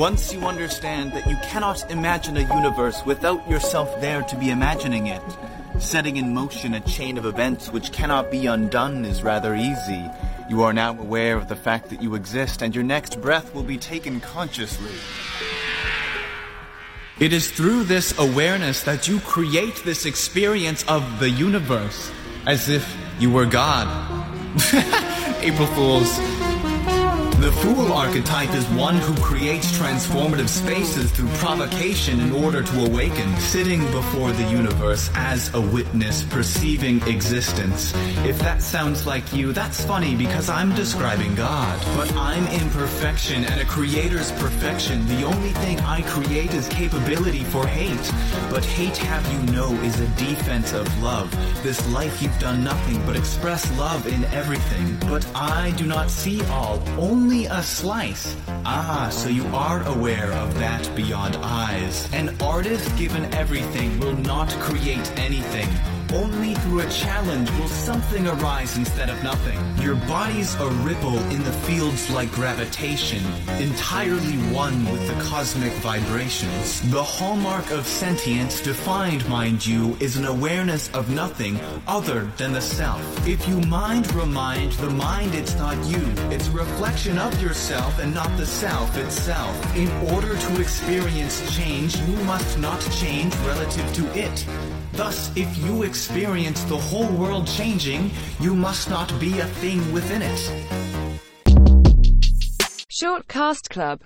Once you understand that you cannot imagine a universe without yourself there to be imagining it, setting in motion a chain of events which cannot be undone is rather easy. You are now aware of the fact that you exist, and your next breath will be taken consciously. It is through this awareness that you create this experience of the universe, as if you were God. April Fools. The fool archetype is one who creates transformative spaces through provocation in order to awaken, sitting before the universe as a witness, perceiving existence. If that sounds like you, that's funny because I'm describing God. But I'm imperfection and a creator's perfection. The only thing I create is capability for hate. But hate, have you know, is a defense of love. This life you've done nothing but express love in everything. But I do not see all, only a slice. Ah, so you are aware of that beyond eyes. An artist given everything will not create anything. Only through a challenge will something arise instead of nothing. Your body's a ripple in the fields like gravitation, entirely one with the cosmic vibrations. The hallmark of sentience, defined, mind you, is an awareness of nothing other than the self. If you mind remind the mind it's not you, it's a reflection of yourself and not the self itself. In order to experience change, you must not change relative to it. Thus, if you experience the whole world changing, you must not be a thing within it. Short Cast Club